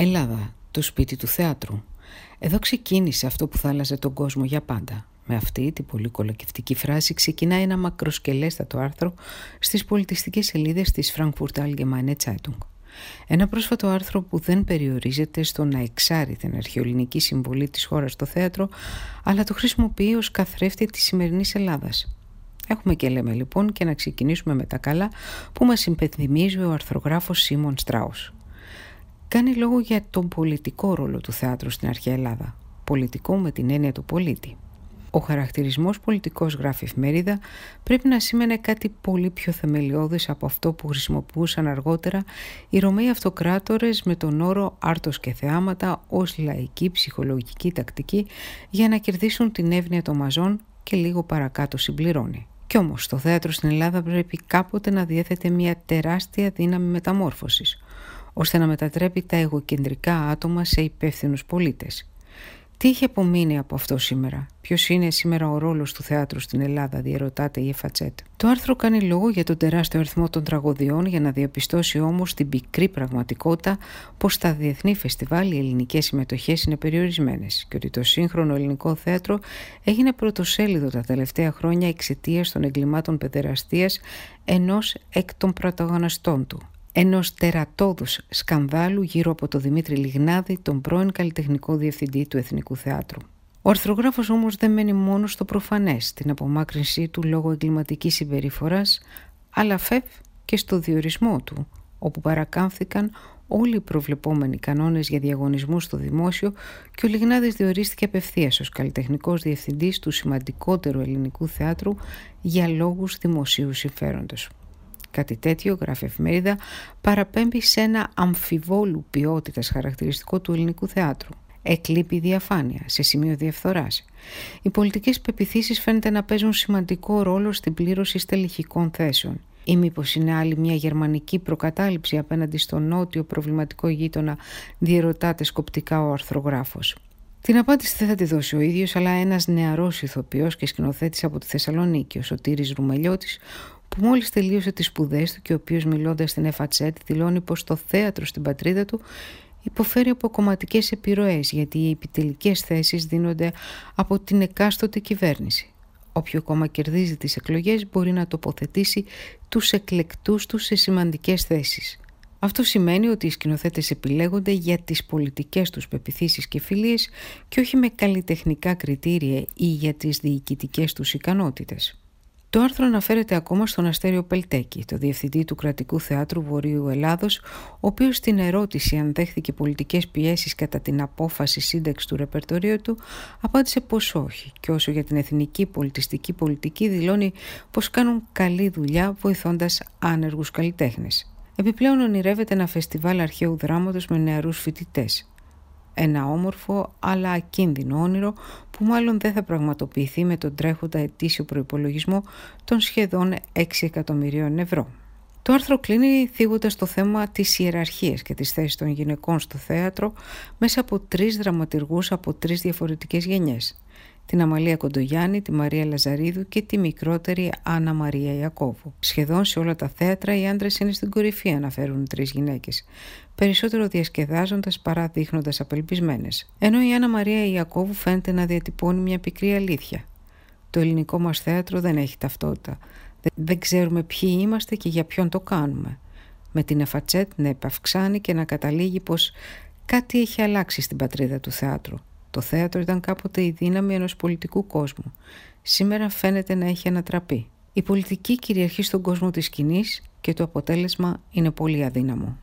Ελλάδα, το σπίτι του θεάτρου. Εδώ ξεκίνησε αυτό που θα άλλαζε τον κόσμο για πάντα. Με αυτή την πολύ κολακευτική φράση ξεκινάει ένα μακροσκελέστατο άρθρο στις πολιτιστικές σελίδες της Frankfurt Allgemeine Zeitung. Ένα πρόσφατο άρθρο που δεν περιορίζεται στο να εξάρει την αρχαιολινική συμβολή της χώρας στο θέατρο, αλλά το χρησιμοποιεί ως καθρέφτη της σημερινής Ελλάδας. Έχουμε και λέμε λοιπόν και να ξεκινήσουμε με τα καλά που μας υπενθυμίζει ο αρθρογράφος Σίμον Στράους κάνει λόγο για τον πολιτικό ρόλο του θεάτρου στην αρχαία Ελλάδα. Πολιτικό με την έννοια του πολίτη. Ο χαρακτηρισμός πολιτικός γράφει εφημερίδα πρέπει να σήμαινε κάτι πολύ πιο θεμελιώδες από αυτό που χρησιμοποιούσαν αργότερα οι Ρωμαίοι αυτοκράτορες με τον όρο άρτος και θεάματα ως λαϊκή ψυχολογική τακτική για να κερδίσουν την εύνοια των μαζών και λίγο παρακάτω συμπληρώνει. Κι όμως το θέατρο στην Ελλάδα πρέπει κάποτε να διέθετε μια τεράστια δύναμη μεταμόρφωσης ώστε να μετατρέπει τα εγωκεντρικά άτομα σε υπεύθυνους πολίτες. Τι έχει απομείνει από αυτό σήμερα, Ποιος είναι σήμερα ο ρόλος του θεάτρου στην Ελλάδα, διερωτάται η Εφατσέτ. Το άρθρο κάνει λόγο για τον τεράστιο αριθμό των τραγωδιών για να διαπιστώσει όμως την πικρή πραγματικότητα πως στα διεθνή φεστιβάλ οι ελληνικές συμμετοχές είναι περιορισμένες και ότι το σύγχρονο ελληνικό θέατρο έγινε πρωτοσέλιδο τα τελευταία χρόνια εξαιτίας των εγκλημάτων παιδεραστίας ενός εκ των πρωταγωνιστών του, ενός τερατώδους σκανδάλου γύρω από τον Δημήτρη Λιγνάδη, τον πρώην καλλιτεχνικό διευθυντή του Εθνικού Θεάτρου. Ο αρθρογράφος όμως δεν μένει μόνος στο προφανές, την απομάκρυνσή του λόγω εγκληματικής συμπεριφοράς, αλλά φεύ και στο διορισμό του, όπου παρακάμφθηκαν όλοι οι προβλεπόμενοι κανόνες για διαγωνισμούς στο δημόσιο και ο Λιγνάδης διορίστηκε απευθείας ως καλλιτεχνικός διευθυντής του σημαντικότερου ελληνικού θεάτρου για λόγους δημοσίου συμφέροντος. Κάτι τέτοιο, γράφει εφημερίδα, παραπέμπει σε ένα αμφιβόλου ποιότητας χαρακτηριστικό του ελληνικού θεάτρου. Εκλείπει διαφάνεια, σε σημείο διαφθοράς. Οι πολιτικές πεπιθήσεις φαίνεται να παίζουν σημαντικό ρόλο στην πλήρωση στελεχικών θέσεων. Ή μήπως είναι άλλη μια γερμανική προκατάληψη απέναντι στο νότιο προβληματικό γείτονα, διερωτάται σκοπτικά ο αρθρογράφος. Την απάντηση δεν θα τη δώσει ο ίδιος, αλλά ένας νεαρός ηθοποιός και σκηνοθέτης από τη Θεσσαλονίκη, ο Σωτήρης Ρουμελιώτης, που μόλις τελείωσε τις σπουδές του και ο οποίος μιλώντας στην ΕΦΑΤΣΕΤ δηλώνει πως το θέατρο στην πατρίδα του υποφέρει από κομματικές επιρροές γιατί οι επιτελικές θέσεις δίνονται από την εκάστοτε κυβέρνηση. Όποιο κόμμα κερδίζει τις εκλογές μπορεί να τοποθετήσει τους εκλεκτούς του σε σημαντικές θέσεις. Αυτό σημαίνει ότι οι σκηνοθέτες επιλέγονται για τις πολιτικές τους πεπιθήσεις και φιλίες και όχι με καλλιτεχνικά κριτήρια ή για τις διοικητικές τους ικανότητες. Το άρθρο αναφέρεται ακόμα στον Αστέριο Πελτέκη, το διευθυντή του Κρατικού Θεάτρου Βορείου Ελλάδος, ο οποίος στην ερώτηση αν δέχθηκε πολιτικές πιέσεις κατά την απόφαση σύνταξης του ρεπερτορίου του, απάντησε πως όχι και όσο για την εθνική πολιτιστική πολιτική δηλώνει πως κάνουν καλή δουλειά βοηθώντας άνεργους καλλιτέχνες. Επιπλέον ονειρεύεται ένα φεστιβάλ αρχαίου δράματος με νεαρούς φοιτητές ένα όμορφο αλλά ακίνδυνο όνειρο που μάλλον δεν θα πραγματοποιηθεί με τον τρέχοντα ετήσιο προϋπολογισμό των σχεδόν 6 εκατομμυρίων ευρώ. Το άρθρο κλείνει θίγοντας το θέμα της ιεραρχίας και της θέσης των γυναικών στο θέατρο μέσα από τρεις δραματουργούς από τρεις διαφορετικές γενιές την Αμαλία Κοντογιάννη, τη Μαρία Λαζαρίδου και τη μικρότερη Άννα Μαρία Ιακώβου. Σχεδόν σε όλα τα θέατρα οι άντρες είναι στην κορυφή, αναφέρουν τρεις γυναίκες, περισσότερο διασκεδάζοντας παρά δείχνοντας απελπισμένες. Ενώ η Άννα Μαρία Ιακώβου φαίνεται να διατυπώνει μια πικρή αλήθεια. Το ελληνικό μας θέατρο δεν έχει ταυτότητα. Δεν ξέρουμε ποιοι είμαστε και για ποιον το κάνουμε. Με την Εφατσέτ να επαυξάνει και να καταλήγει πως κάτι έχει αλλάξει στην πατρίδα του θεάτρου. Το θέατρο ήταν κάποτε η δύναμη ενός πολιτικού κόσμου. Σήμερα φαίνεται να έχει ανατραπεί. Η πολιτική κυριαρχεί στον κόσμο της σκηνής και το αποτέλεσμα είναι πολύ αδύναμο.